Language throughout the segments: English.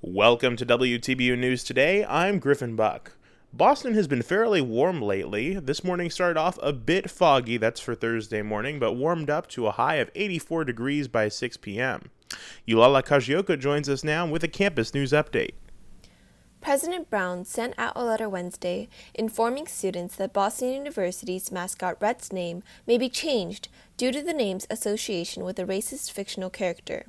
Welcome to WTBU News Today. I'm Griffin Buck. Boston has been fairly warm lately. This morning started off a bit foggy, that's for Thursday morning, but warmed up to a high of 84 degrees by 6 p.m. Eulala Kajioka joins us now with a campus news update. President Brown sent out a letter Wednesday informing students that Boston University's mascot Rhett's name may be changed due to the name's association with a racist fictional character.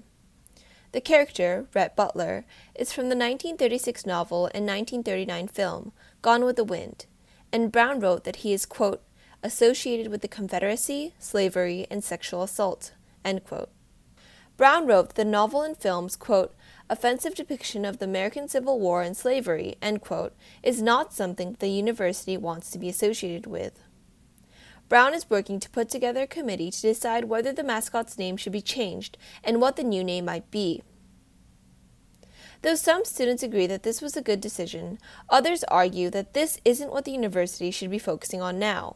The character, Rhett Butler, is from the 1936 novel and 1939 film Gone with the Wind, and Brown wrote that he is, quote, associated with the Confederacy, slavery, and sexual assault, end quote. Brown wrote that the novel and film's, quote, offensive depiction of the American Civil War and slavery, end quote, is not something the university wants to be associated with. Brown is working to put together a committee to decide whether the mascot's name should be changed and what the new name might be. Though some students agree that this was a good decision, others argue that this isn't what the university should be focusing on now.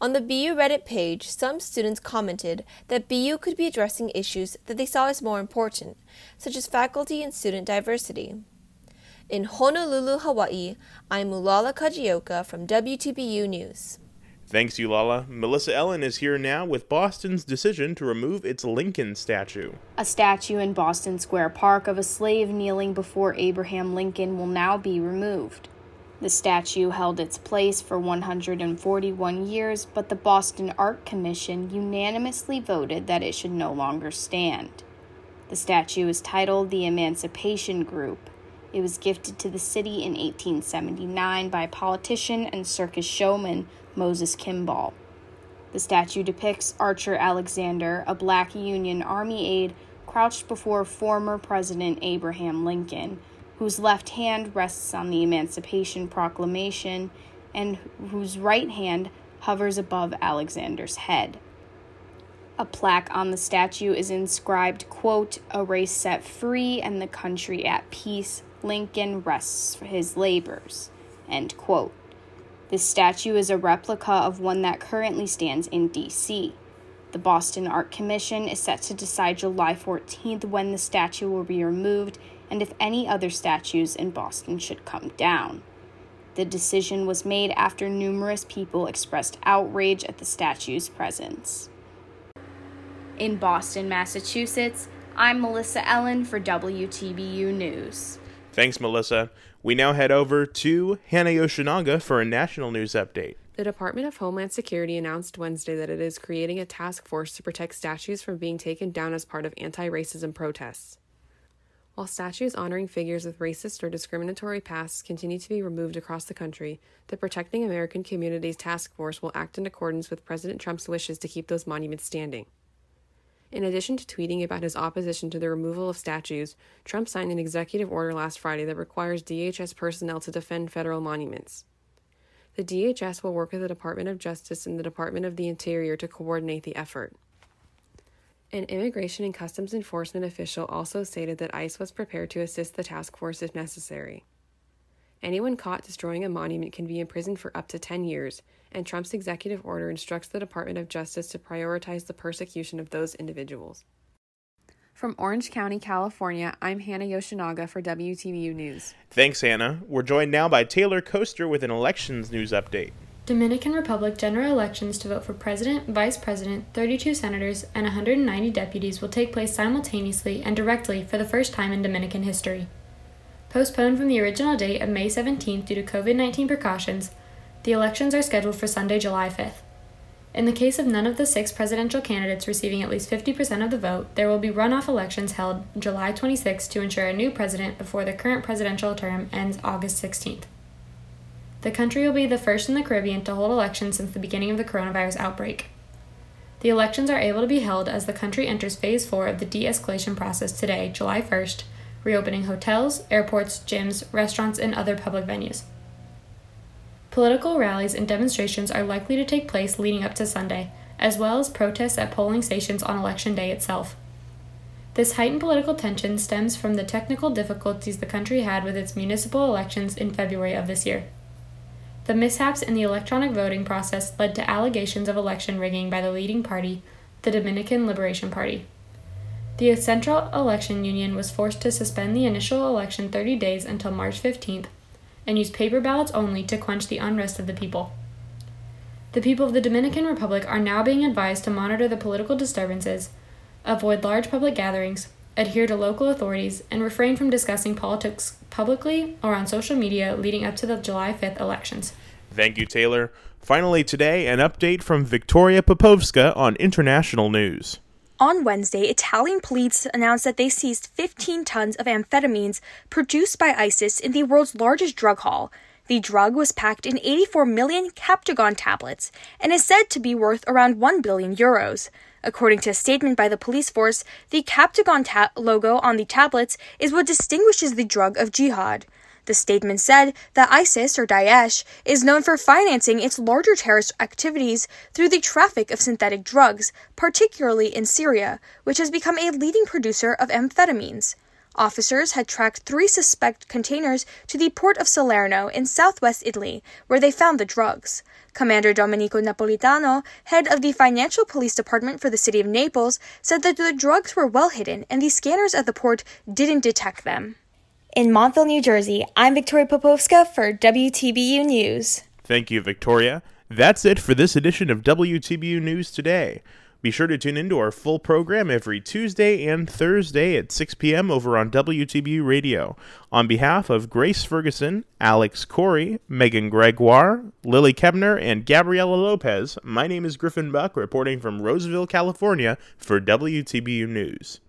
On the BU Reddit page, some students commented that BU could be addressing issues that they saw as more important, such as faculty and student diversity. In Honolulu, Hawaii, I'm Eulala Kajioka from WTBU News. Thanks, Eulala. Melissa Ellen is here now with Boston's decision to remove its Lincoln statue. A statue in Boston Square Park of a slave kneeling before Abraham Lincoln will now be removed. The statue held its place for 141 years, but the Boston Art Commission unanimously voted that it should no longer stand. The statue is titled the Emancipation Group. It was gifted to the city in 1879 by politician and circus showman Moses Kimball. The statue depicts Archer Alexander, a black Union Army aide, crouched before former President Abraham Lincoln, whose left hand rests on the Emancipation Proclamation and whose right hand hovers above Alexander's head. A plaque on the statue is inscribed, quote, A race set free and the country at peace, Lincoln rests for his labors, end quote. This statue is a replica of one that currently stands in D.C. The Boston Art Commission is set to decide July 14th when the statue will be removed and if any other statues in Boston should come down. The decision was made after numerous people expressed outrage at the statue's presence. In Boston, Massachusetts, I'm Melissa Ellen for WTBU News. Thanks, Melissa. We now head over to Hannah Yoshinaga for a national news update. The Department of Homeland Security announced Wednesday that it is creating a task force to protect statues from being taken down as part of anti racism protests. While statues honoring figures with racist or discriminatory pasts continue to be removed across the country, the Protecting American Communities Task Force will act in accordance with President Trump's wishes to keep those monuments standing. In addition to tweeting about his opposition to the removal of statues, Trump signed an executive order last Friday that requires DHS personnel to defend federal monuments. The DHS will work with the Department of Justice and the Department of the Interior to coordinate the effort. An immigration and customs enforcement official also stated that ICE was prepared to assist the task force if necessary. Anyone caught destroying a monument can be imprisoned for up to 10 years, and Trump's executive order instructs the Department of Justice to prioritize the persecution of those individuals. From Orange County, California, I'm Hannah Yoshinaga for WTBU News. Thanks, Hannah. We're joined now by Taylor Coaster with an elections news update. Dominican Republic general elections to vote for president, vice president, 32 senators, and 190 deputies will take place simultaneously and directly for the first time in Dominican history. Postponed from the original date of May 17th due to COVID 19 precautions, the elections are scheduled for Sunday, July 5th. In the case of none of the six presidential candidates receiving at least 50% of the vote, there will be runoff elections held July 26 to ensure a new president before the current presidential term ends August 16th. The country will be the first in the Caribbean to hold elections since the beginning of the coronavirus outbreak. The elections are able to be held as the country enters phase 4 of the de escalation process today, July 1st, reopening hotels, airports, gyms, restaurants, and other public venues. Political rallies and demonstrations are likely to take place leading up to Sunday, as well as protests at polling stations on Election Day itself. This heightened political tension stems from the technical difficulties the country had with its municipal elections in February of this year. The mishaps in the electronic voting process led to allegations of election rigging by the leading party, the Dominican Liberation Party. The Central Election Union was forced to suspend the initial election 30 days until March 15th and use paper ballots only to quench the unrest of the people. The people of the Dominican Republic are now being advised to monitor the political disturbances, avoid large public gatherings, adhere to local authorities, and refrain from discussing politics publicly or on social media leading up to the July 5th elections. Thank you, Taylor. Finally, today, an update from Victoria Popovska on international news. On Wednesday, Italian police announced that they seized 15 tons of amphetamines produced by ISIS in the world's largest drug haul. The drug was packed in 84 million Captagon tablets and is said to be worth around 1 billion euros. According to a statement by the police force, the Captagon ta- logo on the tablets is what distinguishes the drug of jihad. The statement said that ISIS, or Daesh, is known for financing its larger terrorist activities through the traffic of synthetic drugs, particularly in Syria, which has become a leading producer of amphetamines. Officers had tracked three suspect containers to the port of Salerno in southwest Italy, where they found the drugs. Commander Domenico Napolitano, head of the Financial Police Department for the city of Naples, said that the drugs were well hidden and the scanners at the port didn't detect them. In Montville, New Jersey, I'm Victoria Popovska for WTBU News. Thank you, Victoria. That's it for this edition of WTBU News Today. Be sure to tune into our full program every Tuesday and Thursday at 6 p.m. over on WTBU Radio. On behalf of Grace Ferguson, Alex Corey, Megan Gregoire, Lily Kebner, and Gabriela Lopez, my name is Griffin Buck, reporting from Roseville, California for WTBU News.